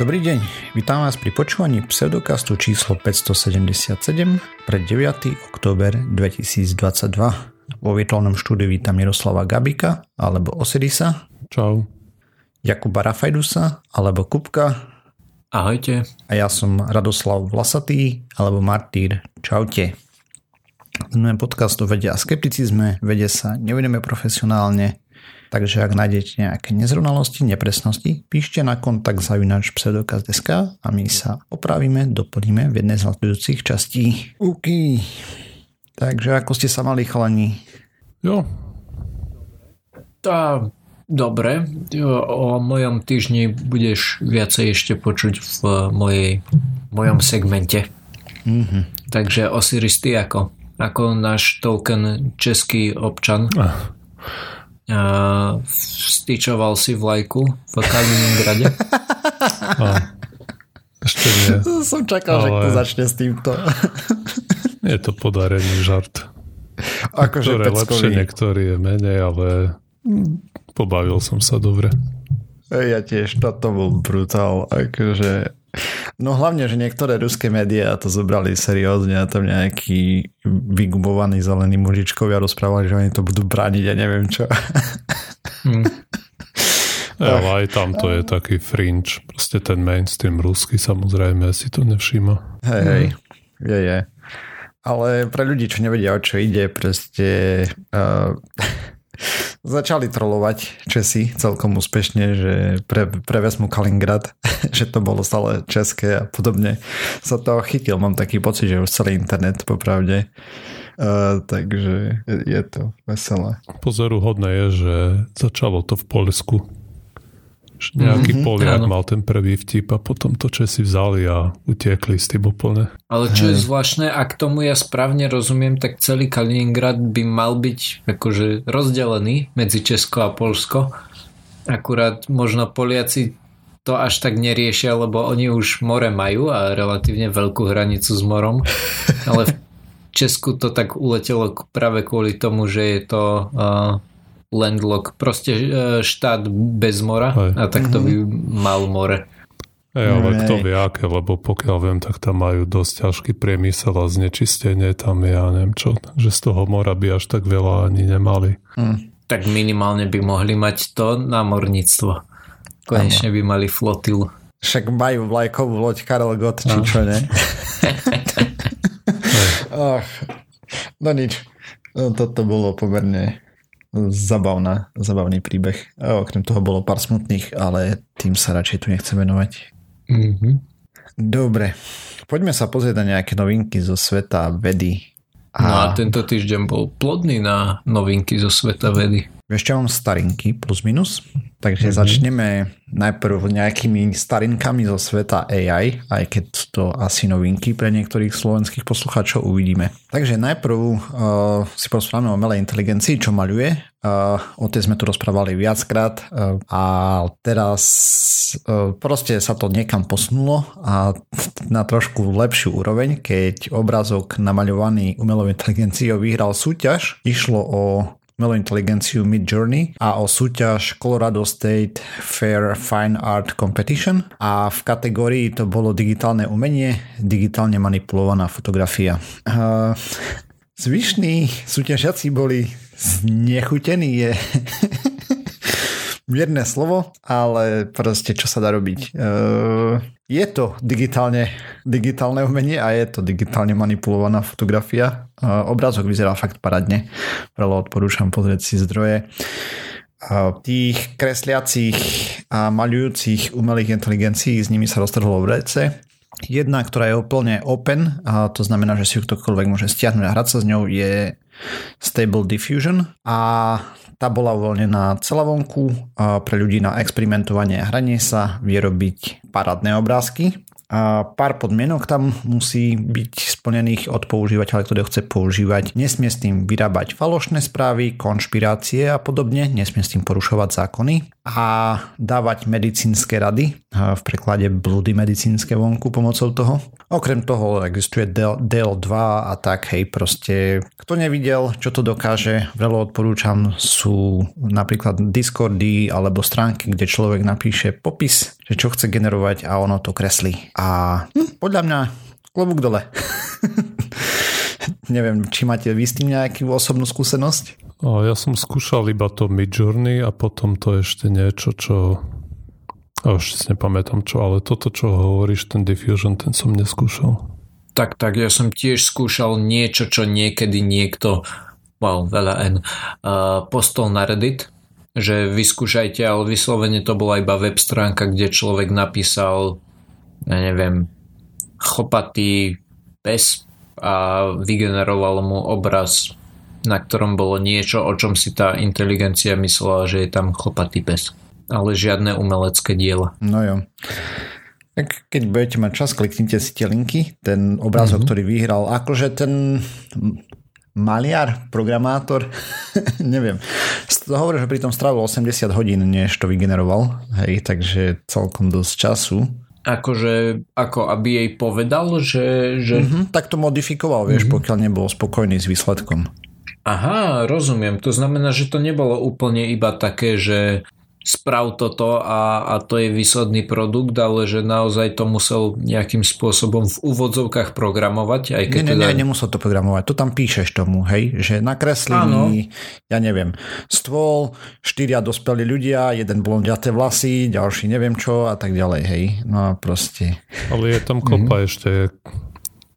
Dobrý deň, vítam vás pri počúvaní pseudokastu číslo 577 pre 9. október 2022. Vo virtuálnom štúdiu vítam Miroslava Gabika alebo Osirisa. Čau. Jakuba Rafajdusa alebo Kupka. Ahojte. A ja som Radoslav Vlasatý alebo Martýr. Čaute. Sme podcast o vede a skepticizme, vede sa nevedeme profesionálne, Takže ak nájdete nejaké nezrovnalosti, nepresnosti, píšte na kontakt zavinač pseudokaz.sk a my sa opravíme, doplníme v jednej z nasledujúcich častí. OK. Takže ako ste sa mali chalani? Jo. Tá, dobre. O mojom týždni budeš viacej ešte počuť v mojej, mojom segmente. Mm-hmm. Takže Osiris, ty ako? Ako náš token český občan? Ah vstýčoval si vlajku v Kaliningrade? No, ešte nie. Som čakal, Ale... že kto začne s týmto. je to podarený žart. Akože Niektoré lepšie, niektorý je menej, ale pobavil som sa dobre. Ja tiež, toto bol brutál. Akože No hlavne, že niektoré ruské médiá to zobrali seriózne a tam nejakí vygubovaní zelení mužičkovia rozprávali, že oni to budú brániť a neviem čo. Hmm. Ale aj tam to je taký fringe. Proste ten mainstream rusky samozrejme si to nevšíma. Hej, hej. Je, je. Ale pre ľudí, čo nevedia, o čo ide, proste uh, Začali trolovať Česi celkom úspešne, že pre, prevezmu Kaliningrad, že to bolo stále české a podobne. Sa to chytil, mám taký pocit, že už celý internet popravde. Uh, takže je, to veselé. Pozoruhodné je, že začalo to v Polsku nejaký mm-hmm, Poliak áno. mal ten prvý vtip a potom to Česi vzali a utiekli s tým úplne. Ale čo je zvláštne, ak tomu ja správne rozumiem, tak celý Kaliningrad by mal byť akože rozdelený medzi Česko a Polsko. Akurát možno Poliaci to až tak neriešia, lebo oni už more majú a relatívne veľkú hranicu s morom, ale v Česku to tak uletelo práve kvôli tomu, že je to uh, landlock, proste e, štát bez mora Hej. a tak to by mal more. Ej, ale Hej. kto vie aké, lebo pokiaľ viem, tak tam majú dosť ťažký priemysel a znečistenie tam ja neviem čo, že z toho mora by až tak veľa ani nemali. Hmm. Tak minimálne by mohli mať to námorníctvo. Konečne ano. by mali flotilu. Však majú vlajkovú loď Karel Gott, či čo ne? oh, no nič. No, toto bolo pomerne zabavná, zabavný príbeh. A okrem toho bolo pár smutných, ale tým sa radšej tu nechcem venovať. Mm-hmm. Dobre, poďme sa pozrieť na nejaké novinky zo sveta vedy. A... No a tento týždeň bol plodný na novinky zo sveta vedy. Ešte mám starinky plus minus, takže mm-hmm. začneme najprv nejakými starinkami zo sveta AI, aj keď to asi novinky pre niektorých slovenských poslucháčov uvidíme. Takže najprv uh, si porozprávame o umelej inteligencii, čo maľuje. Uh, o tej sme tu rozprávali viackrát uh, a teraz uh, proste sa to niekam posunulo a na trošku lepšiu úroveň, keď obrázok namaľovaný umelou inteligenciou vyhral súťaž. Išlo o umelú inteligenciu Mid Journey a o súťaž Colorado State Fair Fine Art Competition a v kategórii to bolo digitálne umenie, digitálne manipulovaná fotografia. Uh, zvyšní súťažiaci boli znechutení je mierne slovo, ale proste čo sa dá robiť. Uh, je to digitálne, digitálne umenie a je to digitálne manipulovaná fotografia. Obrázok vyzerá fakt paradne. Veľa odporúčam pozrieť si zdroje. Tých kresliacich a maľujúcich umelých inteligencií s nimi sa roztrhlo v rece. Jedna, ktorá je úplne open, a to znamená, že si ju ktokoľvek môže stiahnuť a hrať sa s ňou, je Stable Diffusion a tá bola uvoľnená celá vonku pre ľudí na experimentovanie a hranie sa, vie robiť parádne obrázky. A pár podmienok tam musí byť splnených od používateľa, ktorý ho chce používať. Nesmie s tým vyrábať falošné správy, konšpirácie a podobne, nesmie s tým porušovať zákony a dávať medicínske rady, v preklade blúdy medicínske vonku pomocou toho. Okrem toho existuje DL2 a tak, hej, proste kto nevidel, čo to dokáže, veľa odporúčam, sú napríklad Discordy alebo stránky, kde človek napíše popis, že čo chce generovať a ono to kreslí. A hm, podľa mňa klobúk dole. Neviem, či máte vy s tým nejakú osobnú skúsenosť? Ja som skúšal iba to Midjourney a potom to ešte niečo, čo a už si nepamätám čo, ale toto, čo hovoríš, ten diffusion, ten som neskúšal. Tak, tak, ja som tiež skúšal niečo, čo niekedy niekto, wow, veľa N, uh, postol na Reddit, že vyskúšajte, ale vyslovene to bola iba web stránka, kde človek napísal, ja neviem, chlpatý pes a vygeneroval mu obraz, na ktorom bolo niečo, o čom si tá inteligencia myslela, že je tam chlpatý pes. Ale žiadne umelecké diela. No jo. Tak keď budete mať čas, kliknite si tie linky. Ten obrázok, mm-hmm. ktorý vyhral, akože ten maliar, programátor, neviem. Hovorí, že pri tom strávil 80 hodín, než to vygeneroval. Hej, takže celkom dosť času akože, ako aby jej povedal, že... že... Mm-hmm, tak to modifikoval, vieš, mm-hmm. pokiaľ nebol spokojný s výsledkom. Aha, rozumiem. To znamená, že to nebolo úplne iba také, že sprav toto a, a to je výsledný produkt, ale že naozaj to musel nejakým spôsobom v úvodzovkách programovať. Aj keď nie, nie, teda... nie, nemusel to programovať. To tam píšeš tomu, hej, že nakreslí, ja neviem, stôl, štyria dospelí ľudia, jeden blondiaté vlasy, ďalší neviem čo a tak ďalej, hej. No proste. Ale je tam kopa mm-hmm. ešte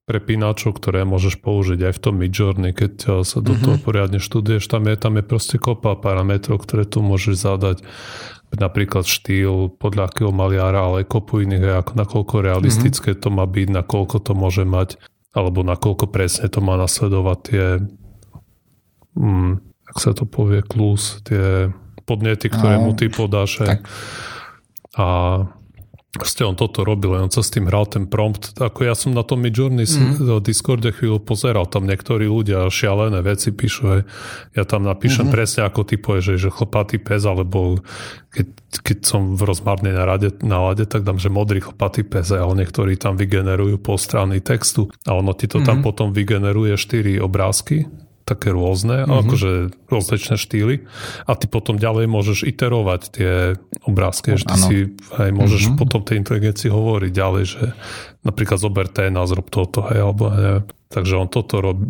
prepínačov, ktoré môžeš použiť aj v tom Midjourney, keď sa do mm-hmm. toho poriadne študuješ. Tam je, tam je proste kopa parametrov, ktoré tu môžeš zadať. Napríklad štýl, podľa akého maliara, ale aj kopu iných, ako nakoľko realistické mm-hmm. to má byť, nakoľko to môže mať, alebo nakoľko presne to má nasledovať tie, mm, ak sa to povie, klus, tie podnety, ktoré no, mu ty podáš. A ste on toto robil, len sa s tým hral ten prompt. Ako ja som na tom Midjourney mm. hmm Discorde chvíľu pozeral, tam niektorí ľudia šialené veci píšu, hej. ja tam napíšem mm-hmm. presne ako ty povieš, že, že chlpatý pes, alebo keď, keď som v rozmarnej nalade, nálade, tak dám, že modrý chlpatý pes, ale niektorí tam vygenerujú po strany textu a ono ti to mm-hmm. tam mhm. potom vygeneruje 4 obrázky také rôzne, mm-hmm. akože rozličné štýly a ty potom ďalej môžeš iterovať tie obrázky, že ty si aj môžeš mm-hmm. potom tej inteligencii hovoriť ďalej, že napríklad zober ten a zrob toto, hej, alebo neviem. Takže on toto robí,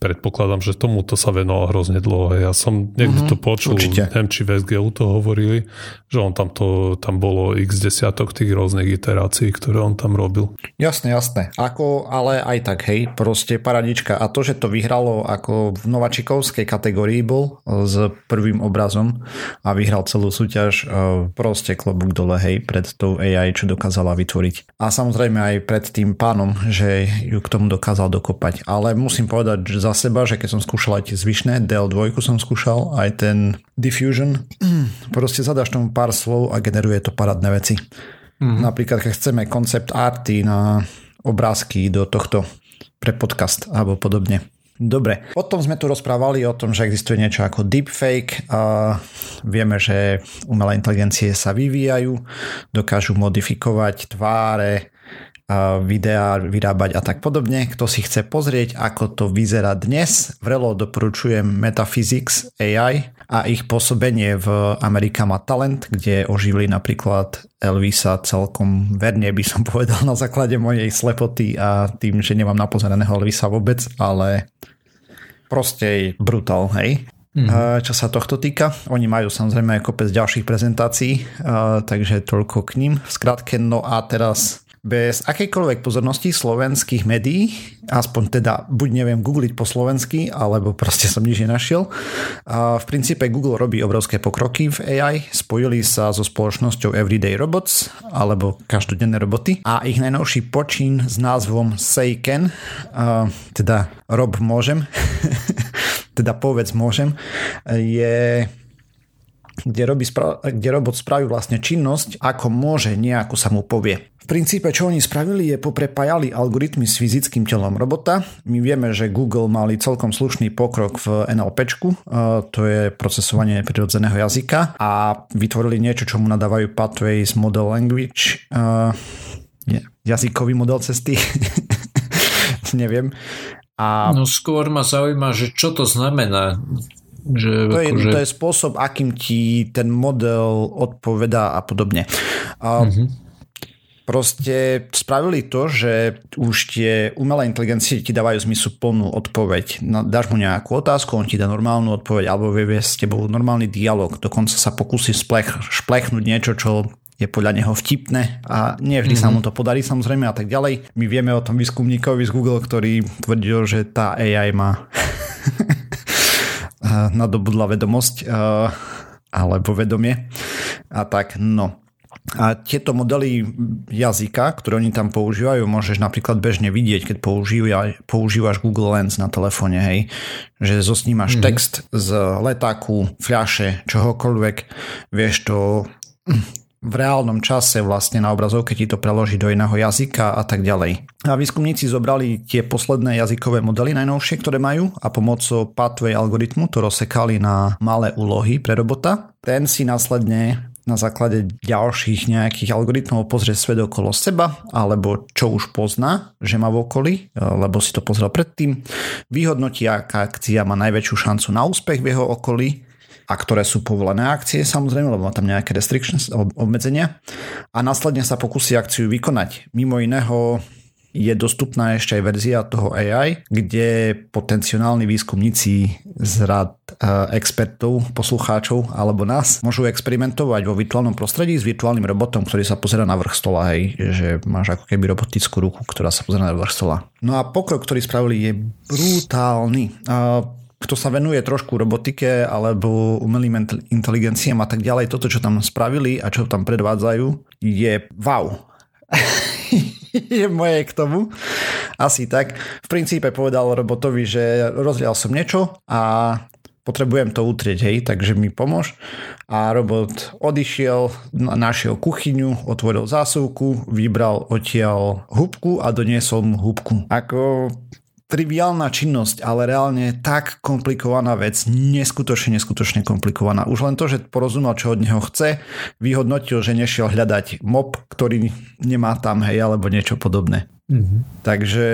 predpokladám, že tomuto sa venoval hrozne dlho. Ja som niekde mm-hmm, to počul, určite. neviem, či v SGU to hovorili, že on tam, to, tam bolo x desiatok tých rôznych iterácií, ktoré on tam robil. Jasné, jasné. Ako, ale aj tak, hej, proste paradička. A to, že to vyhralo ako v novačikovskej kategórii bol s prvým obrazom a vyhral celú súťaž, e, proste klobúk dole, hej, pred tou AI, čo dokázala vytvoriť. A samozrejme aj pred tým pánom, že ju k tomu dokázal dokopať. Ale musím povedať, že za seba, že keď som skúšal aj tie zvyšné, DL2 som skúšal, aj ten Diffusion, proste zadaš tomu pár slov a generuje to parádne veci. Mm. Napríklad, keď chceme koncept arty na obrázky do tohto pre podcast alebo podobne. Dobre, potom sme tu rozprávali o tom, že existuje niečo ako deepfake a vieme, že umelé inteligencie sa vyvíjajú, dokážu modifikovať tváre, videá vyrábať a tak podobne. Kto si chce pozrieť, ako to vyzerá dnes, vrelo doporučujem Metaphysics AI a ich pôsobenie v Amerika má talent, kde oživili napríklad Elvisa celkom verne by som povedal na základe mojej slepoty a tým, že nemám napozeraného Elvisa vôbec, ale proste brutál, hej. Mm-hmm. Čo sa tohto týka, oni majú samozrejme aj kopec ďalších prezentácií, takže toľko k ním. V skratke, no a teraz bez akejkoľvek pozornosti slovenských médií, aspoň teda buď neviem googliť po slovensky, alebo proste som nič nenašiel. V princípe Google robí obrovské pokroky v AI, spojili sa so spoločnosťou Everyday Robots, alebo každodenné roboty a ich najnovší počín s názvom a teda rob môžem, teda povedz môžem, je kde, robí, kde robot spraví vlastne činnosť, ako môže, nejakú sa mu povie. V princípe, čo oni spravili, je poprepájali algoritmy s fyzickým telom robota. My vieme, že Google mali celkom slušný pokrok v NLP, to je procesovanie prirodzeného jazyka a vytvorili niečo, čo mu nadávajú Pathways Model Language, jazykový model cesty. Neviem. A... No skôr ma zaujíma, že čo to znamená Že to, je, akože... to je spôsob, akým ti ten model odpovedá a podobne. A mm-hmm proste spravili to, že už tie umelé inteligencie ti dávajú zmyslu plnú odpoveď. No, dáš mu nejakú otázku, on ti dá normálnu odpoveď alebo vie viesť s tebou normálny dialog. Dokonca sa pokusí splech, šplechnúť niečo, čo je podľa neho vtipné a nie vždy mm-hmm. sa mu to podarí samozrejme a tak ďalej. My vieme o tom výskumníkovi z Google, ktorý tvrdil, že tá AI má nadobudla vedomosť alebo vedomie a tak no. A tieto modely jazyka, ktoré oni tam používajú, môžeš napríklad bežne vidieť, keď používaš, používaš Google Lens na telefóne, hej, že zosnímaš mm-hmm. text z letáku, fľaše, čohokoľvek, vieš to v reálnom čase vlastne na obrazovke ti to preloží do iného jazyka a tak ďalej. A výskumníci zobrali tie posledné jazykové modely najnovšie, ktoré majú a pomocou pathway algoritmu to rozsekali na malé úlohy pre robota. Ten si následne na základe ďalších nejakých algoritmov pozrie svet okolo seba, alebo čo už pozná, že má v okolí, lebo si to pozrel predtým, vyhodnotí, aká akcia má najväčšiu šancu na úspech v jeho okolí a ktoré sú povolené akcie samozrejme, lebo má tam nejaké restrictions, obmedzenia a následne sa pokusí akciu vykonať. Mimo iného je dostupná ešte aj verzia toho AI, kde potenciálni výskumníci z rad e, expertov, poslucháčov alebo nás môžu experimentovať vo virtuálnom prostredí s virtuálnym robotom, ktorý sa pozera na vrch stola, hej, že máš ako keby robotickú ruku, ktorá sa pozera na vrch stola. No a pokrok, ktorý spravili, je brutálny. Kto sa venuje trošku robotike alebo umelým inteligenciám a tak ďalej, toto, čo tam spravili a čo tam predvádzajú, je wow. je moje k tomu. Asi tak. V princípe povedal robotovi, že rozlial som niečo a potrebujem to utrieť, hej, takže mi pomôž. A robot odišiel, našiel kuchyňu, otvoril zásuvku, vybral odtiaľ húbku a doniesol mu húbku. Ako triviálna činnosť, ale reálne tak komplikovaná vec, neskutočne, neskutočne komplikovaná. Už len to, že porozumel, čo od neho chce, vyhodnotil, že nešiel hľadať mob, ktorý nemá tam, hej, alebo niečo podobné. Mm-hmm. Takže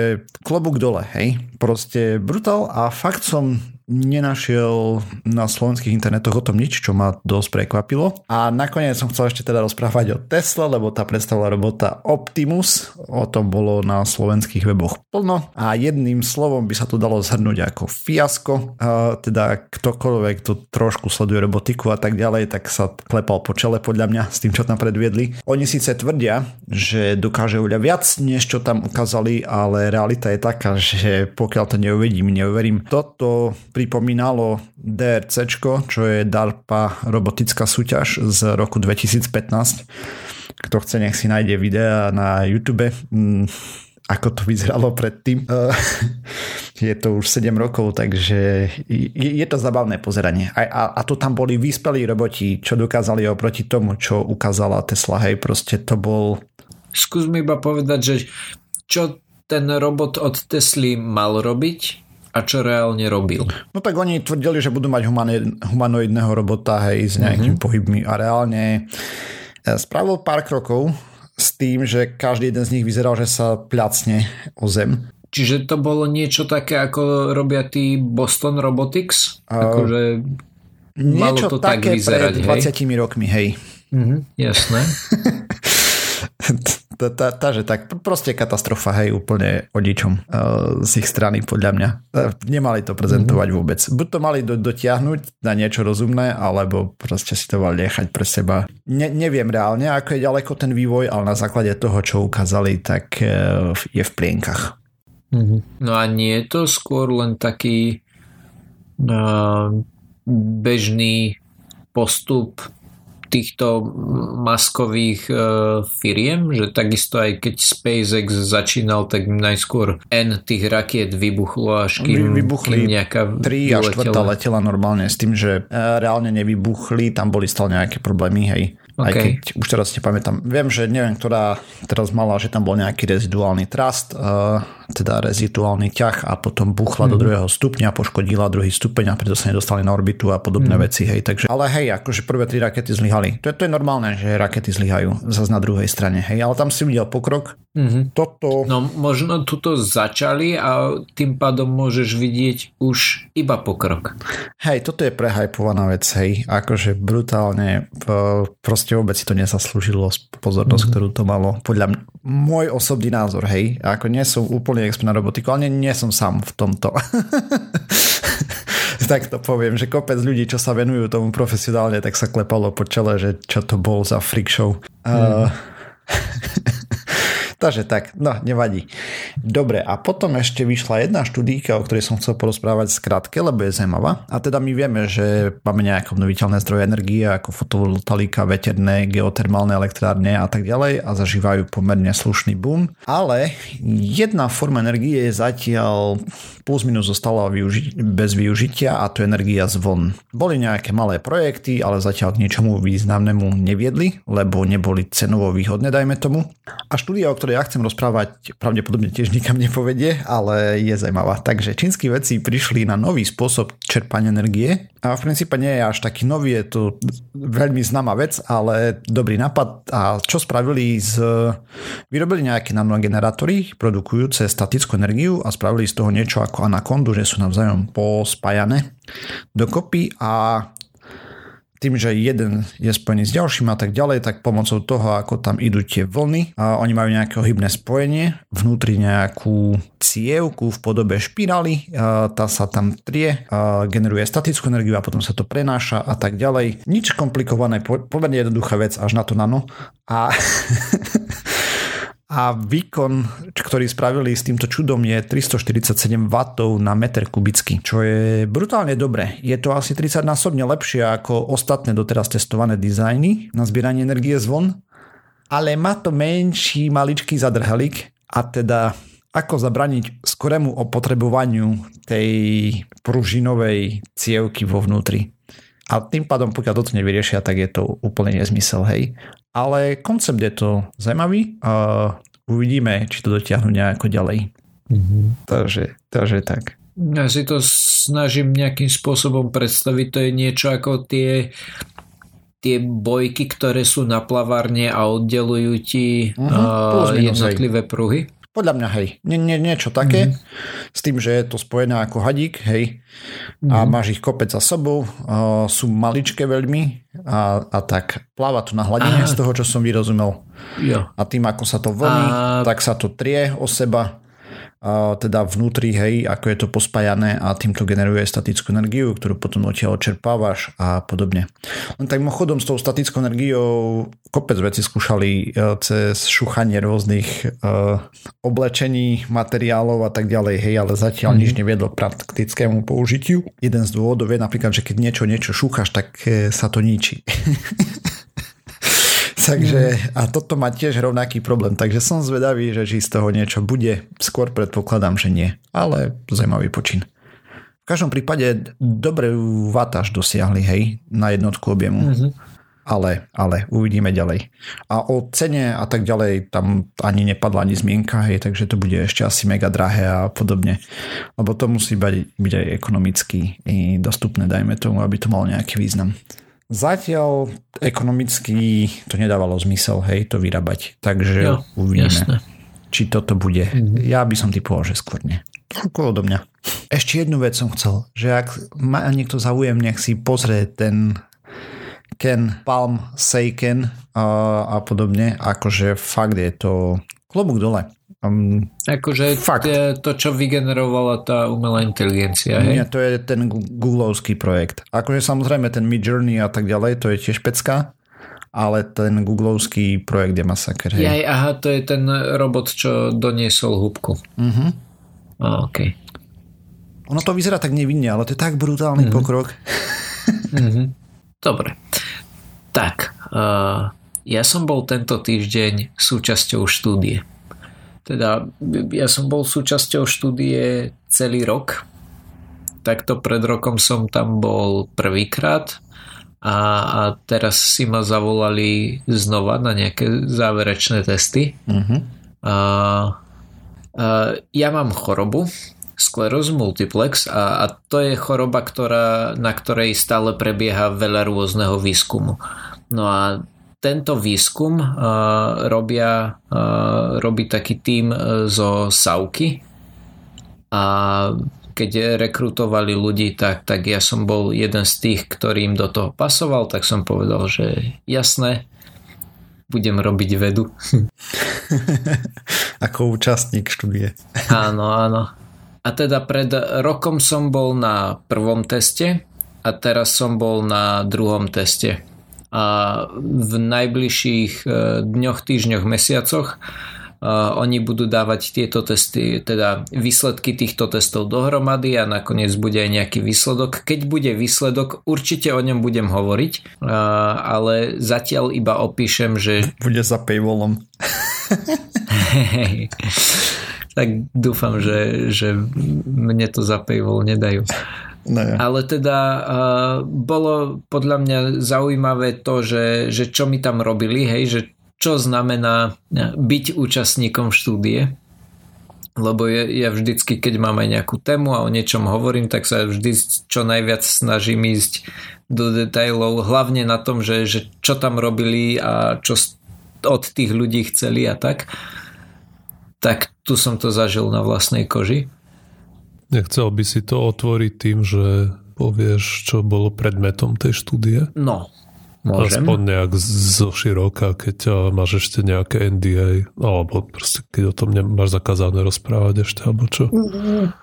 klobúk dole, hej. Proste brutál a fakt som nenašiel na slovenských internetoch o tom nič, čo ma dosť prekvapilo. A nakoniec som chcel ešte teda rozprávať o Tesla, lebo tá predstavila robota Optimus. O tom bolo na slovenských weboch plno. A jedným slovom by sa to dalo zhrnúť ako fiasko. A teda ktokoľvek to trošku sleduje robotiku a tak ďalej, tak sa klepal po čele podľa mňa s tým, čo tam predviedli. Oni síce tvrdia, že dokáže uľa viac, než čo tam ukázali, ale realita je taká, že pokiaľ to neuvedím, neuverím. Toto pripomínalo DRC, čo je DARPA robotická súťaž z roku 2015. Kto chce, nech si nájde videa na YouTube mm, ako to vyzeralo predtým. je to už 7 rokov, takže je to zabavné pozeranie. A, a, to tam boli vyspelí roboti, čo dokázali oproti tomu, čo ukázala Tesla. Hej, proste to bol... Skús mi iba povedať, že čo ten robot od Tesly mal robiť a čo reálne robil. No tak oni tvrdili, že budú mať humanoidného robota hej, s nejakými uh-huh. pohybmi a reálne e, spravil pár krokov s tým, že každý jeden z nich vyzeral, že sa pľacne o zem. Čiže to bolo niečo také, ako robia tí Boston Robotics? Uh, akože niečo to také tak vyzerať, pred 20 hej? rokmi, hej. Uh-huh, jasné. Takže tak, proste katastrofa, hej, úplne o ničom uh, z ich strany, podľa mňa. Uh, nemali to prezentovať mm-hmm. vôbec. Buď to mali do, dotiahnuť na niečo rozumné, alebo proste si to mali nechať pre seba. Ne, neviem reálne, ako je ďaleko ten vývoj, ale na základe toho, čo ukázali, tak uh, je v plienkach. Mm-hmm. No a nie je to skôr len taký uh, bežný postup týchto maskových uh, firiem, že takisto aj keď SpaceX začínal, tak najskôr N tých rakiet vybuchlo, až kým, vybuchli kým nejaká 3 a 4 letela normálne s tým, že uh, reálne nevybuchli, tam boli stále nejaké problémy, hej. Okay. Aj keď už teraz nepamätám. Viem, že neviem, ktorá teraz mala, že tam bol nejaký reziduálny trust, uh, teda reziduálny ťah a potom buchla mm. do mhm. druhého stupňa, poškodila druhý stupeň a preto sa nedostali na orbitu a podobné mm. veci. Hej. Takže, ale hej, akože prvé tri rakety zlyhali. To je, to je normálne, že rakety zlyhajú zase na druhej strane. Hej. Ale tam si videl pokrok. Mm-hmm. Toto... No možno tuto začali a tým pádom môžeš vidieť už iba pokrok. Hej, toto je prehypovaná vec, hej. Akože brutálne proste vôbec si to nezaslúžilo pozornosť, mm-hmm. ktorú to malo. Podľa mňa, môj osobný názor, hej. Ako nie som úplne expert na robotiku, ale nie, nie som sám v tomto. tak to poviem, že kopec ľudí, čo sa venujú tomu profesionálne, tak sa klepalo po čele, že čo to bol za freak show. Mm. Uh, Takže tak, no nevadí. Dobre, a potom ešte vyšla jedna štúdíka, o ktorej som chcel porozprávať skrátke, lebo je zaujímavá. A teda my vieme, že máme nejaké obnoviteľné zdroje energie, ako fotovoltaika, veterné, geotermálne elektrárne a tak ďalej a zažívajú pomerne slušný boom. Ale jedna forma energie je zatiaľ plus minus zostala využi- bez využitia a to je energia z von. Boli nejaké malé projekty, ale zatiaľ k niečomu významnému neviedli, lebo neboli cenovo výhodné, dajme tomu. A štúdia, o ktorej ja chcem rozprávať, pravdepodobne tiež nikam nepovedie, ale je zaujímavá. Takže čínsky vedci prišli na nový spôsob čerpania energie a v princípe nie je až taký nový, je to veľmi známa vec, ale dobrý nápad. A čo spravili z... Vyrobili nejaké nanogenerátory produkujúce statickú energiu a spravili z toho niečo ako anakondu, že sú navzájom pospájané dokopy a tým, že jeden je spojený s ďalším a tak ďalej, tak pomocou toho, ako tam idú tie vlny, a oni majú nejaké hybné spojenie, vnútri nejakú cievku v podobe špirály, tá sa tam trie, generuje statickú energiu a potom sa to prenáša a tak ďalej. Nič komplikované, pomerne jednoduchá vec až na to nano. A a výkon, ktorý spravili s týmto čudom je 347 W na meter kubický, čo je brutálne dobre. Je to asi 30 násobne lepšie ako ostatné doteraz testované dizajny na zbieranie energie zvon, ale má to menší maličký zadrhalík a teda ako zabraniť skorému opotrebovaniu tej pružinovej cievky vo vnútri. A tým pádom, pokiaľ toto nevyriešia, tak je to úplne nezmysel, hej. Ale koncept je to zaujímavý. Uh, uvidíme, či to dotiahnu nejako ďalej. Mm-hmm. Takže, takže tak. Ja si to snažím nejakým spôsobom predstaviť. To je niečo ako tie tie bojky, ktoré sú na plavárne a oddelujú ti uh-huh, uh, jednotlivé pruhy. Podľa mňa, hej, nie, nie, niečo také, mm-hmm. s tým, že je to spojené ako hadík, hej, mm-hmm. a mhm. máš ich kopec za sebou, uh, sú maličké veľmi a, a tak pláva tu na hladine Aha. z toho, čo som vyrozumel. Jo. A tým, ako sa to vlní, a... tak sa to trie o seba teda vnútri, hej, ako je to pospájané a týmto generuje statickú energiu, ktorú potom odtiaľ čerpávaš a podobne. Len tak mimochodom s tou statickou energiou kopec veci skúšali e, cez šuchanie rôznych uh, oblečení, materiálov a tak ďalej, hej, ale zatiaľ mm-hmm. nič neviedlo praktickému použitiu. Jeden z dôvodov je napríklad, že keď niečo, niečo šúchaš, tak e, sa to ničí. Takže, a toto má tiež rovnaký problém, takže som zvedavý, že či z toho niečo bude. Skôr predpokladám, že nie, ale zaujímavý počin. V každom prípade dobre vatáž dosiahli, hej, na jednotku objemu. Mm-hmm. Ale, ale uvidíme ďalej. A o cene a tak ďalej tam ani nepadla ani zmienka, hej, takže to bude ešte asi mega drahé a podobne. Lebo to musí byť, byť aj ekonomicky dostupné, dajme tomu, aby to malo nejaký význam. Zatiaľ ekonomicky to nedávalo zmysel, hej, to vyrábať. Takže jo, uvidíme, jasné. či toto bude. Mm-hmm. Ja by som typoval, že skôr nie. Toľko odo mňa. Ešte jednu vec som chcel, že ak ma niekto zaujem, nech si pozrie ten Ken Palm Seiken a, a podobne, akože fakt je to klobúk dole. Um, akože fakt. to, čo vygenerovala tá umelá inteligencia. Hej? Nie, to je ten googlovský projekt. Akože samozrejme ten Midjourney a tak ďalej, to je tiež pecka, ale ten googlovský projekt je masaker. Hej. Jaj, aha, to je ten robot, čo doniesol húbku. Uh-huh. A, okay. Ono to vyzerá tak nevinne, ale to je tak brutálny uh-huh. pokrok. uh-huh. Dobre. Tak, uh, ja som bol tento týždeň súčasťou štúdie. Teda ja som bol súčasťou štúdie celý rok. Takto pred rokom som tam bol prvýkrát a, a teraz si ma zavolali znova na nejaké záverečné testy. Uh-huh. A, a, ja mám chorobu, sklerózu multiplex a, a to je choroba, ktorá, na ktorej stále prebieha veľa rôzneho výskumu. No a tento výskum uh, robia, uh, robí taký tým zo Sauky a keď rekrutovali ľudí, tak, tak ja som bol jeden z tých, ktorým do toho pasoval, tak som povedal, že jasné, budem robiť vedu. Ako účastník štúdie. áno, áno. A teda pred rokom som bol na prvom teste a teraz som bol na druhom teste. A v najbližších e, dňoch, týždňoch, mesiacoch oni budú dávať tieto testy, teda výsledky týchto testov dohromady a nakoniec bude aj nejaký výsledok. Keď bude výsledok, určite o ňom budem hovoriť, ale zatiaľ iba opíšem, že... Bude za paywallom. tak dúfam, že, že mne to za paywall nedajú. Ja. Ale teda uh, bolo podľa mňa zaujímavé to, že, že čo mi tam robili, hej, že čo znamená byť účastníkom štúdie. Lebo ja, ja vždycky, keď mám aj nejakú tému a o niečom hovorím, tak sa vždy čo najviac snažím ísť do detajlov, hlavne na tom, že, že čo tam robili a čo od tých ľudí chceli a tak. Tak tu som to zažil na vlastnej koži. Nechcel by si to otvoriť tým, že povieš, čo bolo predmetom tej štúdie? No, Môžem? Aspoň nejak zo široka, keď máš ešte nejaké NDA, alebo proste keď o tom nemáš zakázané rozprávať ešte, alebo čo?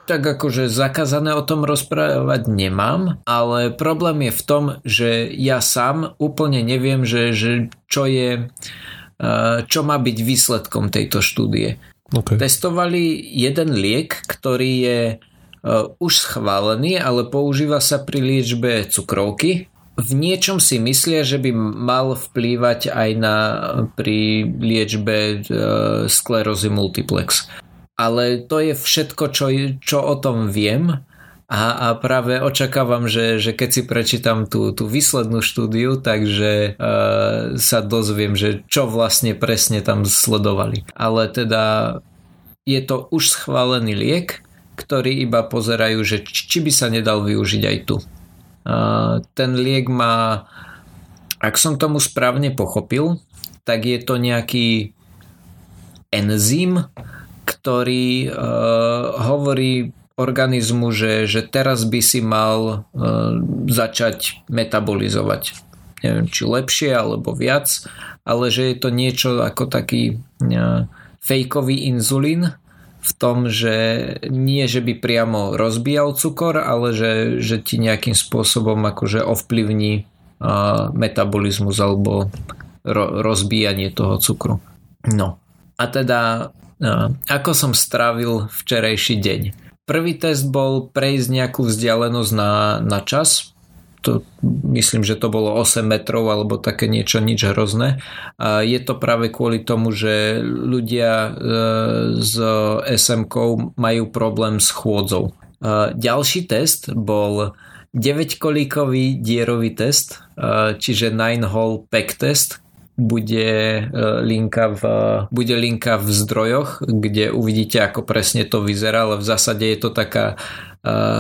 Tak akože zakázané o tom rozprávať nemám, ale problém je v tom, že ja sám úplne neviem, že, že čo je čo má byť výsledkom tejto štúdie. Okay. Testovali jeden liek, ktorý je už schválený, ale používa sa pri liečbe cukrovky v niečom si myslia, že by mal vplývať aj na, pri liečbe e, sklerózy multiplex. Ale to je všetko, čo, čo o tom viem a, a práve očakávam, že, že keď si prečítam tú, tú výslednú štúdiu, takže e, sa dozviem, že čo vlastne presne tam sledovali. Ale teda je to už schválený liek, ktorý iba pozerajú, že či by sa nedal využiť aj tu ten liek má, ak som tomu správne pochopil, tak je to nejaký enzym, ktorý uh, hovorí organizmu, že, že teraz by si mal uh, začať metabolizovať. Neviem, či lepšie alebo viac, ale že je to niečo ako taký uh, fejkový inzulín, v tom, že nie, že by priamo rozbíjal cukor, ale že, že ti nejakým spôsobom akože ovplyvní uh, metabolizmus alebo ro, rozbíjanie toho cukru. No a teda uh, ako som strávil včerajší deň. Prvý test bol prejsť nejakú vzdialenosť na, na čas, to, myslím, že to bolo 8 metrov alebo také niečo, nič hrozné. A je to práve kvôli tomu, že ľudia e, s SMK majú problém s chôdzou. A ďalší test bol 9-kolíkový dierový test, čiže 9-hole pack test, bude e, linka, v, bude linka v zdrojoch, kde uvidíte, ako presne to vyzerá, ale v zásade je to taká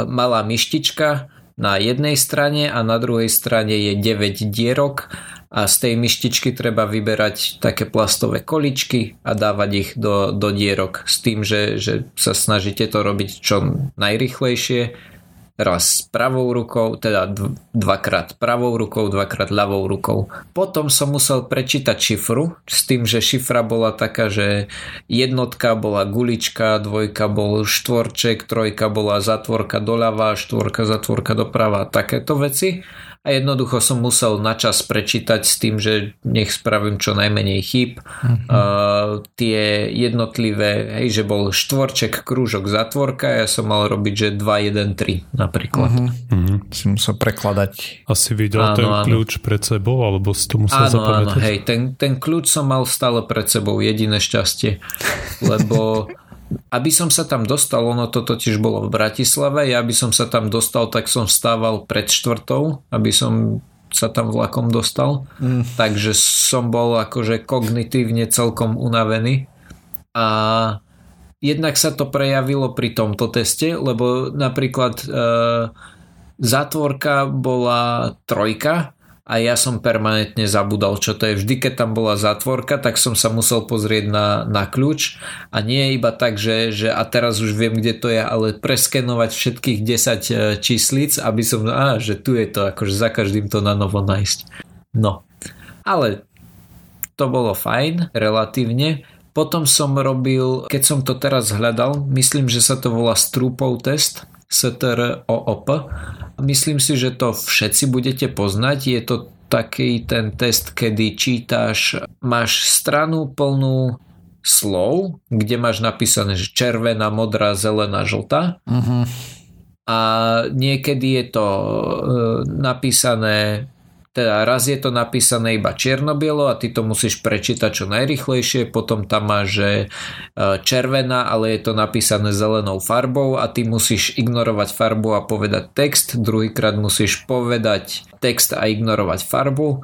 malá myštička, na jednej strane a na druhej strane je 9 dierok a z tej myštičky treba vyberať také plastové količky a dávať ich do, do dierok s tým, že, že sa snažíte to robiť čo najrychlejšie raz pravou rukou, teda dvakrát pravou rukou, dvakrát ľavou rukou. Potom som musel prečítať šifru s tým, že šifra bola taká, že jednotka bola gulička, dvojka bol štvorček, trojka bola zatvorka doľava, štvorka zatvorka doprava, takéto veci a jednoducho som musel načas prečítať s tým, že nech spravím čo najmenej chýb. Mm-hmm. Uh, tie jednotlivé, hej, že bol štvorček, krúžok, zatvorka, ja som mal robiť, že 2, 1, 3 napríklad. Mm-hmm. Si musel prekladať. Asi videl áno, ten áno. kľúč pred sebou, alebo si to musel áno, zapamätať? Áno, hej, ten, ten kľúč som mal stále pred sebou, jediné šťastie, lebo aby som sa tam dostal, ono to totiž bolo v Bratislave, ja by som sa tam dostal, tak som vstával pred štvrtou, aby som sa tam vlakom dostal. Mm. Takže som bol akože kognitívne celkom unavený. A jednak sa to prejavilo pri tomto teste, lebo napríklad e, zátvorka bola trojka a ja som permanentne zabudal, čo to je. Vždy, keď tam bola zatvorka, tak som sa musel pozrieť na, na kľúč a nie iba tak, že, že a teraz už viem, kde to je, ale preskenovať všetkých 10 e, číslic, aby som, á, že tu je to, akože za každým to na novo nájsť. No, ale to bolo fajn, relatívne. Potom som robil, keď som to teraz hľadal, myslím, že sa to volá Strupov test, STROOP. Myslím si, že to všetci budete poznať. Je to taký ten test, kedy čítaš, máš stranu plnú slov, kde máš napísané, že červená, modrá, zelená, žltá. Uh-huh. A niekedy je to e, napísané teda raz je to napísané iba čierno-bielo a ty to musíš prečítať čo najrychlejšie, potom tam máš že e, červená, ale je to napísané zelenou farbou a ty musíš ignorovať farbu a povedať text, druhýkrát musíš povedať text a ignorovať farbu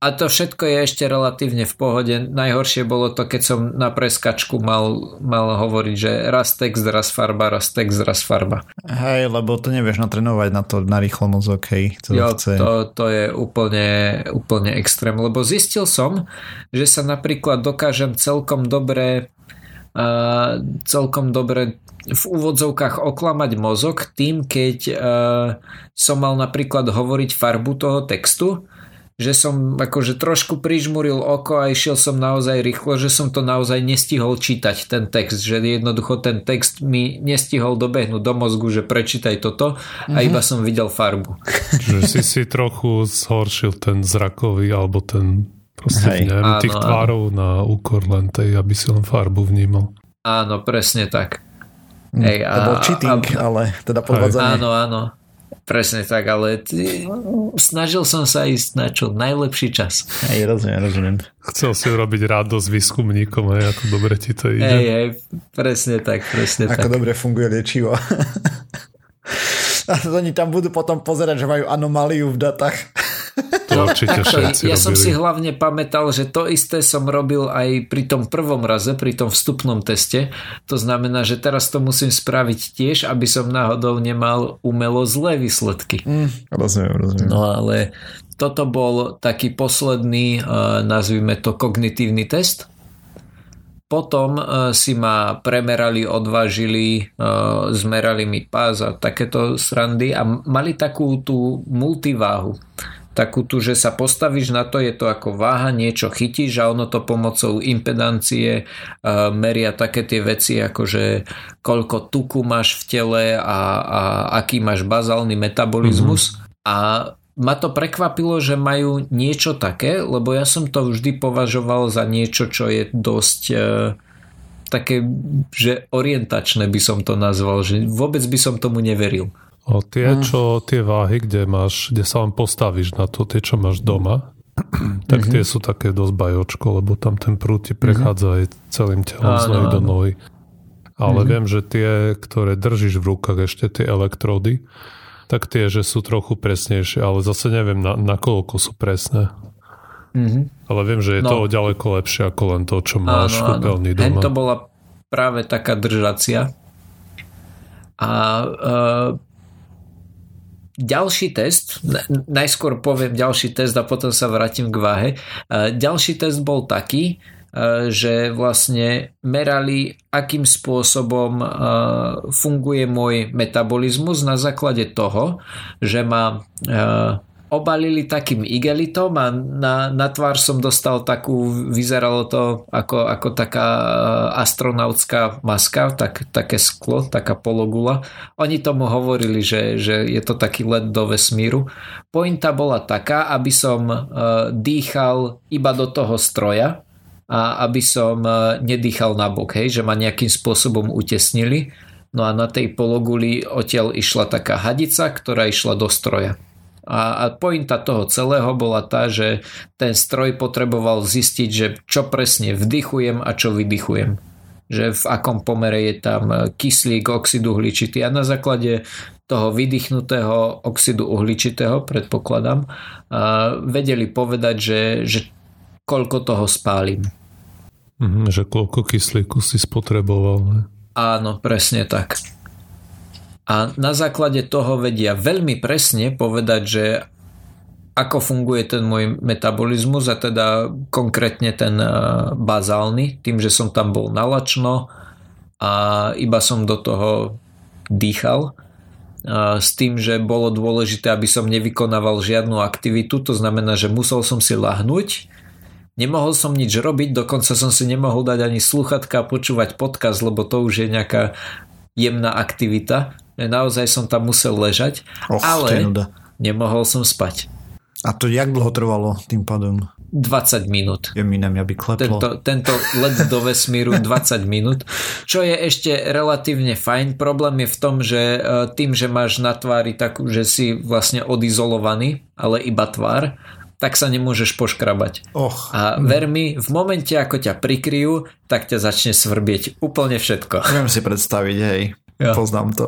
a to všetko je ešte relatívne v pohode. Najhoršie bolo to, keď som na preskačku mal, mal hovoriť, že raz text, raz farba, raz text, raz farba. Hej, lebo to nevieš natrenovať na to na rýchlo mozog, hej. To, jo, chce. to, to je úplne, úplne extrém, lebo zistil som, že sa napríklad dokážem celkom dobre uh, celkom dobre v úvodzovkách oklamať mozog tým, keď uh, som mal napríklad hovoriť farbu toho textu že som akože trošku prižmuril oko a išiel som naozaj rýchlo, že som to naozaj nestihol čítať ten text, že jednoducho ten text mi nestihol dobehnúť do mozgu, že prečítaj toto a mm-hmm. iba som videl farbu. Že si si trochu zhoršil ten zrakový alebo ten proste Hej. neviem, áno, tých tvárov áno. na úkor len tej, aby si len farbu vnímal. Áno, presne tak. Hm, Hej, to a, bol cheating, a, ale teda podvádzanie. Áno, áno. Presne tak, ale t- snažil som sa ísť na čo najlepší čas. Hej, rozumiem, rozumiem. Chcel si urobiť radosť výskumníkom, aj ako dobre ti to ide. Hej, hej, presne tak, presne ako tak. Ako dobre funguje liečivo. A oni tam budú potom pozerať, že majú anomáliu v datách. To určite všetci Ja robili. som si hlavne pamätal, že to isté som robil aj pri tom prvom raze, pri tom vstupnom teste. To znamená, že teraz to musím spraviť tiež, aby som náhodou nemal umelo zlé výsledky. Mm, rozumiem, rozumiem. No ale toto bol taký posledný, uh, nazvime to kognitívny test. Potom uh, si ma premerali, odvážili, uh, zmerali mi pás a takéto srandy a mali takú tú multiváhu takú tu, že sa postavíš na to, je to ako váha, niečo chytíš a ono to pomocou impedancie uh, meria také tie veci, ako že koľko tuku máš v tele a, a aký máš bazálny metabolizmus. Mm-hmm. A ma to prekvapilo, že majú niečo také, lebo ja som to vždy považoval za niečo, čo je dosť uh, také, že orientačné by som to nazval, že vôbec by som tomu neveril. O tie, mm. čo, tie váhy, kde máš, kde sa len postavíš na to, tie, čo máš doma, tak mm-hmm. tie sú také dosť bajočko, lebo tam ten prúd ti prechádza mm-hmm. aj celým telom z nohy do nohy. Ale mm-hmm. viem, že tie, ktoré držíš v rukách, ešte tie elektrody, tak tie, že sú trochu presnejšie, ale zase neviem, na, na koľko sú presné. Mm-hmm. Ale viem, že je no. to ďaleko lepšie ako len to, čo máš áno, v kúpeľni doma. Hen to bola práve taká držacia. A uh, ďalší test, najskôr poviem ďalší test a potom sa vrátim k váhe. Ďalší test bol taký, že vlastne merali, akým spôsobom funguje môj metabolizmus na základe toho, že ma obalili takým igelitom a na, na tvár som dostal takú, vyzeralo to ako, ako taká eh, astronautská maska, tak, také sklo, taká pologula. Oni tomu hovorili, že, že je to taký let do vesmíru. Pointa bola taká, aby som uh, dýchal iba do toho stroja a aby som uh, nedýchal na bok, hej, že ma nejakým spôsobom utesnili. No a na tej pologuli odtiaľ išla taká hadica, ktorá išla do stroja. A, a pointa toho celého bola tá, že ten stroj potreboval zistiť, že čo presne vdychujem a čo vydychujem. Že v akom pomere je tam kyslík, oxid uhličitý a na základe toho vydychnutého oxidu uhličitého, predpokladám, vedeli povedať, že, že koľko toho spálim. Mhm, že koľko kyslíku si spotreboval. Ne? Áno, presne tak a na základe toho vedia veľmi presne povedať, že ako funguje ten môj metabolizmus a teda konkrétne ten bazálny, tým, že som tam bol nalačno a iba som do toho dýchal s tým, že bolo dôležité, aby som nevykonával žiadnu aktivitu, to znamená, že musel som si lahnúť, nemohol som nič robiť, dokonca som si nemohol dať ani sluchatka a počúvať podcast, lebo to už je nejaká jemná aktivita. Naozaj som tam musel ležať, Och, ale nemohol som spať. A to jak dlho trvalo tým pádom? 20 minút. Je mi na mňa by kleplo. Tento, tento let do vesmíru 20 minút, čo je ešte relatívne fajn. Problém je v tom, že e, tým, že máš na tvári takú, že si vlastne odizolovaný, ale iba tvár, tak sa nemôžeš poškrabať. Och. A ver mi, v momente, ako ťa prikryjú, tak ťa začne svrbieť úplne všetko. Viem si predstaviť, hej. Ja. Poznám to.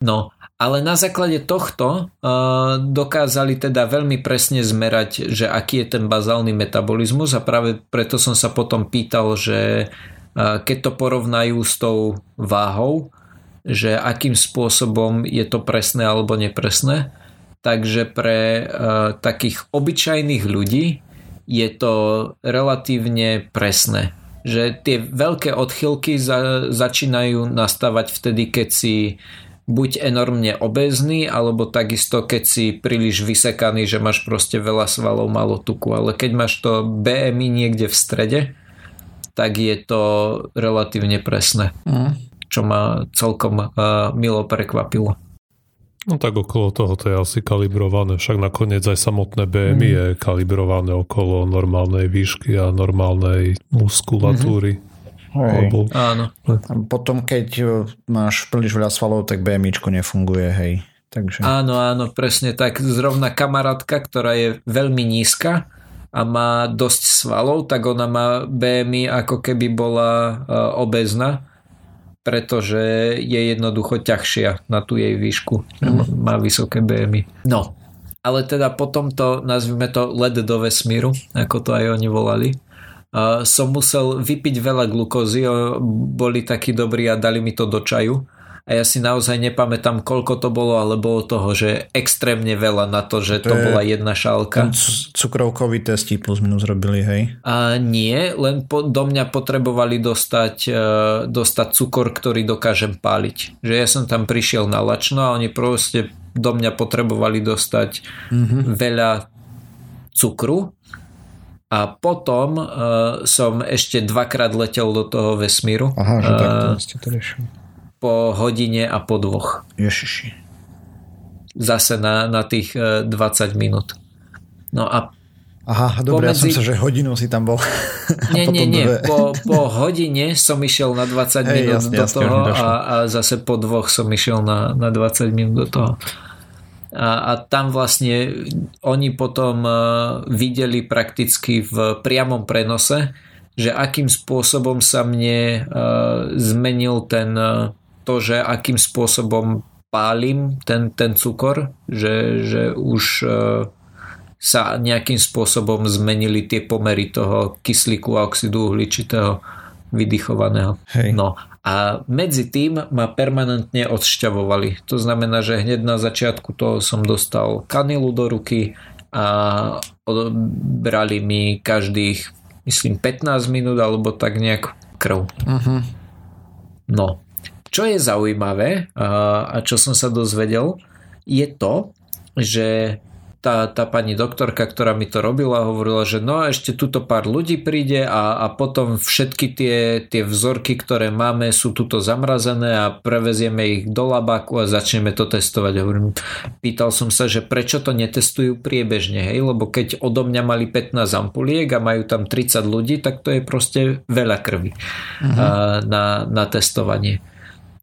No ale na základe tohto uh, dokázali teda veľmi presne zmerať, že aký je ten bazálny metabolizmus a práve preto som sa potom pýtal, že uh, keď to porovnajú s tou váhou, že akým spôsobom je to presné alebo nepresné. Takže pre uh, takých obyčajných ľudí je to relatívne presné. Že tie veľké odchylky za, začínajú nastávať vtedy, keď si buď enormne obézny, alebo takisto keď si príliš vysekaný, že máš proste veľa svalov, malo tuku. Ale keď máš to BMI niekde v strede, tak je to relatívne presné. Mm. Čo ma celkom uh, milo prekvapilo. No tak okolo toho to je asi kalibrované, však nakoniec aj samotné BMI mm. je kalibrované okolo normálnej výšky a normálnej muskulatúry. Mm-hmm. Hej. Alebo... Áno. Potom, keď e, máš príliš veľa svalov, tak BMIčko nefunguje, hej. Takže... Áno, áno, presne tak. Zrovna kamarátka, ktorá je veľmi nízka a má dosť svalov, tak ona má BMI ako keby bola uh, obezná, pretože je jednoducho ťažšia na tú jej výšku. Mm. Má vysoké BMI. No, ale teda potom to, nazvime to led do vesmíru, ako to aj oni volali som musel vypiť veľa glukózy, boli takí dobrí a dali mi to do čaju a ja si naozaj nepamätám, koľko to bolo, ale bolo toho, že extrémne veľa na to, že to, to bola jedna šálka. cukrovkový test plus minus robili, hej? A nie, len po, do mňa potrebovali dostať, uh, dostať cukor, ktorý dokážem páliť. Že ja som tam prišiel na lačno a oni proste do mňa potrebovali dostať mm-hmm. veľa cukru a potom uh, som ešte dvakrát letel do toho vesmíru. Aha, že uh, takto ste to riešili. Po hodine a po dvoch. Ježiši. Zase na, na tých uh, e, 20 minút. No a Aha, dobre, pomedzi... ja som sa, že hodinu si tam bol. Nie, nie, nie. Po, po hodine som išiel na 20 hey, minút jasne, do jasne, toho a, a zase po dvoch som išiel na, na 20 minút do toho a, a tam vlastne oni potom uh, videli prakticky v priamom prenose, že akým spôsobom sa mne uh, zmenil ten, uh, to, že akým spôsobom pálim ten, ten cukor, že, že už sa nejakým spôsobom zmenili tie pomery toho kyslíku a oxidu uhličitého vydychovaného. Hej. No a medzi tým ma permanentne odšťavovali. To znamená, že hneď na začiatku toho som dostal kanilu do ruky a brali mi každých myslím 15 minút alebo tak nejak krv. Uh-huh. No, čo je zaujímavé a čo som sa dozvedel, je to, že tá, tá pani doktorka, ktorá mi to robila, hovorila, že no ešte tuto pár ľudí príde a, a potom všetky tie, tie vzorky, ktoré máme, sú tuto zamrazené a prevezieme ich do labáku a začneme to testovať. Hovorím, pýtal som sa, že prečo to netestujú priebežne, hej, lebo keď odo mňa mali 15 ampuliek a majú tam 30 ľudí, tak to je proste veľa krvi uh-huh. na, na testovanie.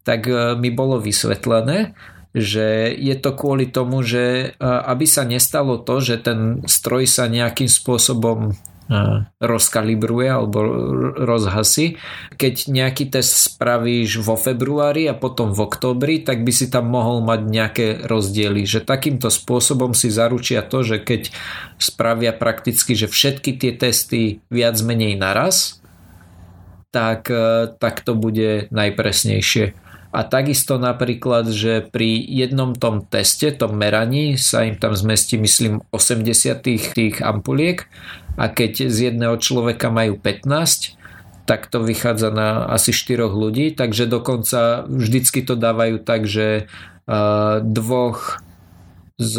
Tak e, mi bolo vysvetlené, že je to kvôli tomu, že aby sa nestalo to, že ten stroj sa nejakým spôsobom rozkalibruje alebo rozhasí. Keď nejaký test spravíš vo februári a potom v oktobri, tak by si tam mohol mať nejaké rozdiely. Že takýmto spôsobom si zaručia to, že keď spravia prakticky, že všetky tie testy viac menej naraz, tak, tak to bude najpresnejšie. A takisto napríklad, že pri jednom tom teste, tom meraní sa im tam zmestí myslím 80 tých ampuliek a keď z jedného človeka majú 15, tak to vychádza na asi 4 ľudí, takže dokonca vždycky to dávajú tak, že dvoch z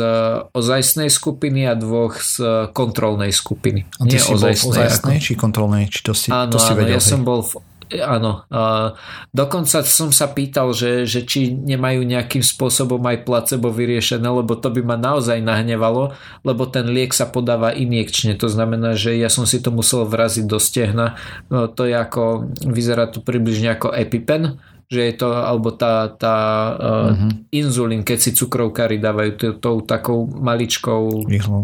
ozajstnej skupiny a dvoch z kontrolnej skupiny. A ty Nie si ozajstnej, bol v ozajstnej ako... či kontrolnej? Či to si, áno, to si áno, vedel, ja hej? som bol v Áno. Dokonca som sa pýtal, že, že či nemajú nejakým spôsobom aj placebo vyriešené, lebo to by ma naozaj nahnevalo, lebo ten liek sa podáva injekčne. To znamená, že ja som si to musel vraziť do stehna. No, to je ako, vyzerá to približne ako EpiPen, že je to, alebo tá, tá uh, uh-huh. inzulín, keď si cukrovkári dávajú tou takou maličkou ihlou,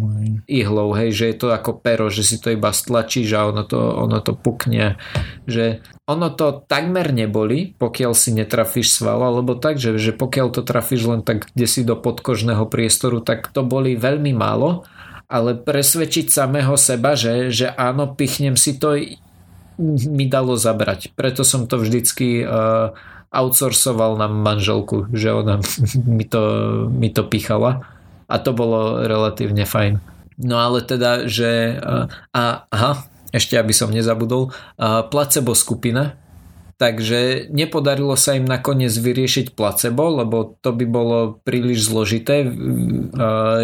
ihlou, hej, že je to ako pero, že si to iba stlačíš a ono to, ono to pukne, že ono to takmer neboli, pokiaľ si netrafíš sval, alebo tak, že, že pokiaľ to trafíš len tak kde si do podkožného priestoru, tak to boli veľmi málo, ale presvedčiť samého seba, že, že áno, pichnem si to mi dalo zabrať. Preto som to vždycky uh, outsourcoval na manželku, že ona mi to, mi to pichala a to bolo relatívne fajn. No ale teda, že uh, a, aha, ešte aby som nezabudol, uh, placebo skupina, Takže nepodarilo sa im nakoniec vyriešiť placebo, lebo to by bolo príliš zložité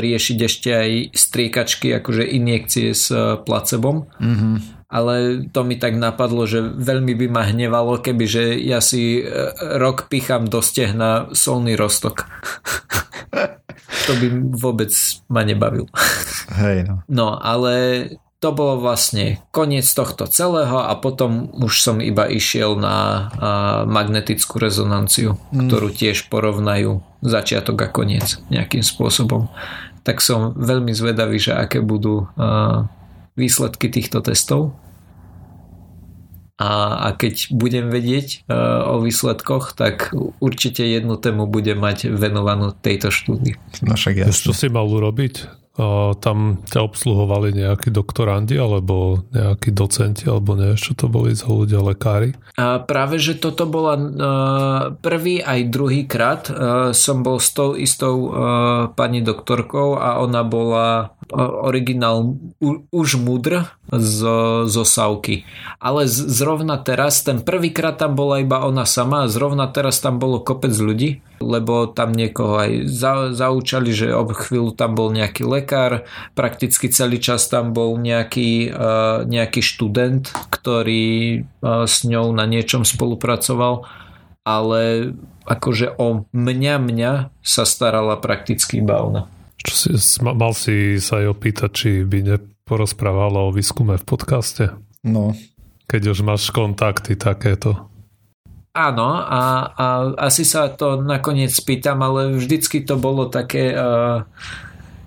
riešiť ešte aj striekačky, akože injekcie s placebom. Mm-hmm ale to mi tak napadlo, že veľmi by ma hnevalo, keby že ja si e, rok picham do stehna solný rostok. to by vôbec ma nebavil. Hej no. No, ale to bolo vlastne koniec tohto celého a potom už som iba išiel na magnetickú rezonanciu, mm. ktorú tiež porovnajú začiatok a koniec nejakým spôsobom. Tak som veľmi zvedavý, že aké budú výsledky týchto testov. A, a keď budem vedieť uh, o výsledkoch, tak určite jednu tému budem mať venovanú tejto štúdii. No však jasne. Čo si mal urobiť? tam ťa obsluhovali nejakí doktorandi alebo nejakí docenti alebo neviem, čo to boli za ľudia, lekári? A práve, že toto bola prvý aj druhý krát som bol s tou istou pani doktorkou a ona bola originál už mudr zo, zo Savky. Ale zrovna teraz, ten prvýkrát tam bola iba ona sama a zrovna teraz tam bolo kopec ľudí lebo tam niekoho aj za, zaučali, že ob chvíľu tam bol nejaký lekár, prakticky celý čas tam bol nejaký, uh, nejaký študent, ktorý uh, s ňou na niečom spolupracoval, ale akože o mňa mňa sa starala prakticky iba ona. Čo si, mal si sa aj opýtať, či by neporozprávala o výskume v podcaste? No. Keď už máš kontakty takéto. Áno, a, a asi sa to nakoniec spýtam, ale vždycky to bolo také... Uh,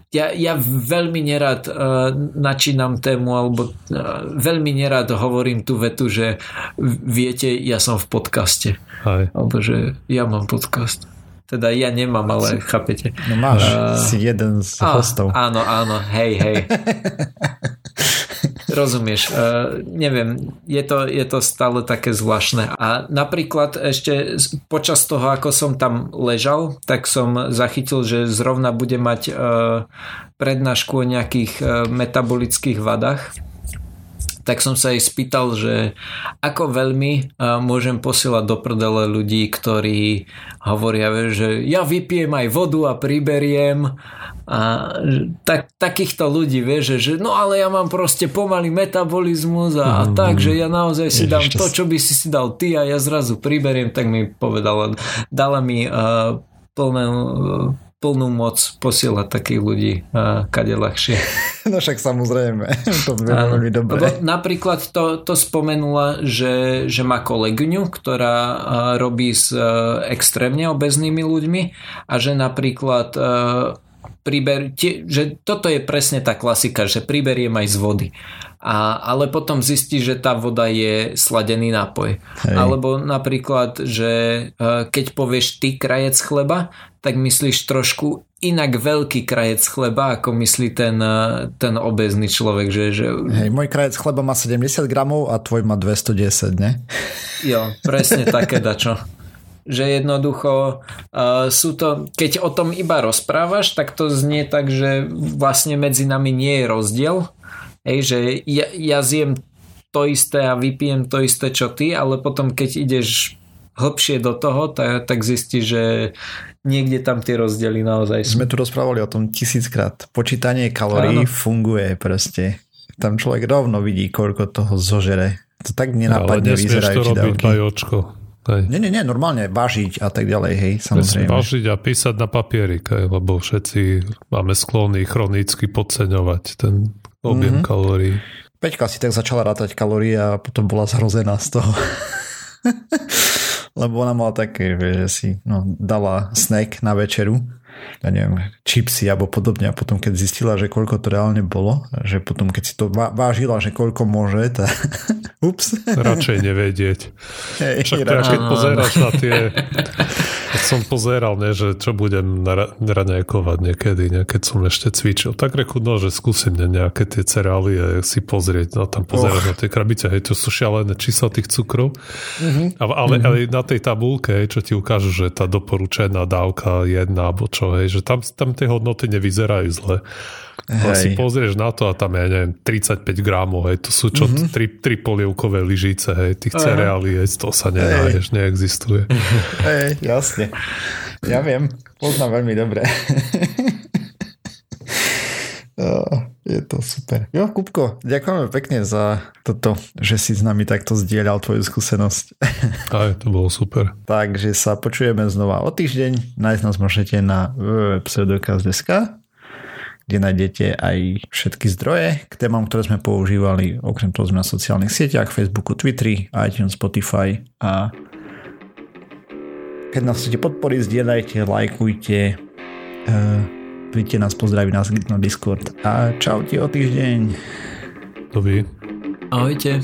ja, ja veľmi nerad uh, načínam tému, alebo uh, veľmi nerad hovorím tú vetu, že viete, ja som v podcaste. Aj. Alebo že ja mám podcast. Teda ja nemám, ale chápete. No máš, uh, si jeden z hostov. Áno, áno, hej, hej. Rozumieš, uh, neviem, je to, je to stále také zvláštne. A napríklad ešte počas toho, ako som tam ležal, tak som zachytil, že zrovna bude mať uh, prednášku o nejakých uh, metabolických vadách tak som sa jej spýtal, že ako veľmi môžem posielať do prdele ľudí, ktorí hovoria, že ja vypijem aj vodu a priberiem a tak, takýchto ľudí, vieš, že, že no ale ja mám proste pomalý metabolizmus a, a mm. tak, že ja naozaj si dám to, čo by si si dal ty a ja zrazu priberiem, tak mi povedala, dala mi uh, plné uh, plnú moc posielať takých ľudí a kade ľahšie. No však samozrejme, to by veľmi dobré. Lebo napríklad to, to spomenula, že, že má kolegyňu, ktorá robí s e, extrémne obeznými ľuďmi a že napríklad e, priber, tie, že toto je presne tá klasika, že priberiem aj z vody. A, ale potom zistí, že tá voda je sladený nápoj. Hej. Alebo napríklad, že e, keď povieš ty krajec chleba, tak myslíš trošku inak veľký krajec chleba, ako myslí ten, e, ten obezný človek. Že, že... Hej, môj krajec chleba má 70 gramov a tvoj má 210, ne? Jo, presne také dačo. že jednoducho uh, sú to, keď o tom iba rozprávaš, tak to znie tak, že vlastne medzi nami nie je rozdiel, Hej, že ja, ja zjem to isté a vypijem to isté čo ty, ale potom keď ideš hlbšie do toho, tak, tak zistíš, že niekde tam tie rozdiely naozaj sú. Sme tu rozprávali o tom tisíckrát. Počítanie kalórií Áno. funguje proste. Tam človek rovno vidí, koľko toho zožere. To tak nenápadne no, vyzerajú to robiť bajočko. Hej. Nie, nie, nie, normálne vážiť a tak ďalej, hej, samozrejme. Vážiť a písať na papierik, hej, lebo všetci máme sklony chronicky podceňovať ten objem mm-hmm. kalórií. Peťka si tak začala rátať kalórie a potom bola zhrozená z toho. Lebo ona mala také, že si no, dala snack na večeru ja neviem, čipsy alebo podobne a potom keď zistila, že koľko to reálne bolo, že potom keď si to vážila, že koľko môže, tak ups. Radšej nevedieť. Hey, Však teda, keď pozeráš na tie keď som pozeral, ne, že čo budem raňajkovať niekedy, ne, keď som ešte cvičil, tak reku, no, že skúsim ne, nejaké tie cereálie si pozrieť, no tam pozerať oh. na tie krabice, hej, to sú šialené čísla tých cukrov, mm-hmm. ale, ale, mm-hmm. ale na tej tabulke, čo ti ukážu, že tá doporučená dávka jedna, alebo čo, hej, že tam, tam tie hodnoty nevyzerajú zle. Hej. si pozrieš na to a tam je, neviem, 35 gramov, hej, to sú čo, mm-hmm. tri, tri polievkové lyžice, hej, tých Aha. cereálí, hej, to sa nenájdeš, neexistuje. Hej, jasne. Ja viem, poznám veľmi dobre. Je to super. Jo, Kupko, ďakujeme pekne za toto, že si s nami takto zdieľal tvoju skúsenosť. Aj, to bolo super. Takže sa počujeme znova o týždeň. Nájsť nás môžete na www.pseudokaz.sk kde nájdete aj všetky zdroje k témam, ktoré sme používali. Okrem toho sme na sociálnych sieťach, Facebooku, Twitteri, iTunes, Spotify a keď nás chcete podporiť, zdieľajte, lajkujte, uh, príďte nás pozdraviť nás na Discord a čaute o týždeň. Dobrý. Ahojte.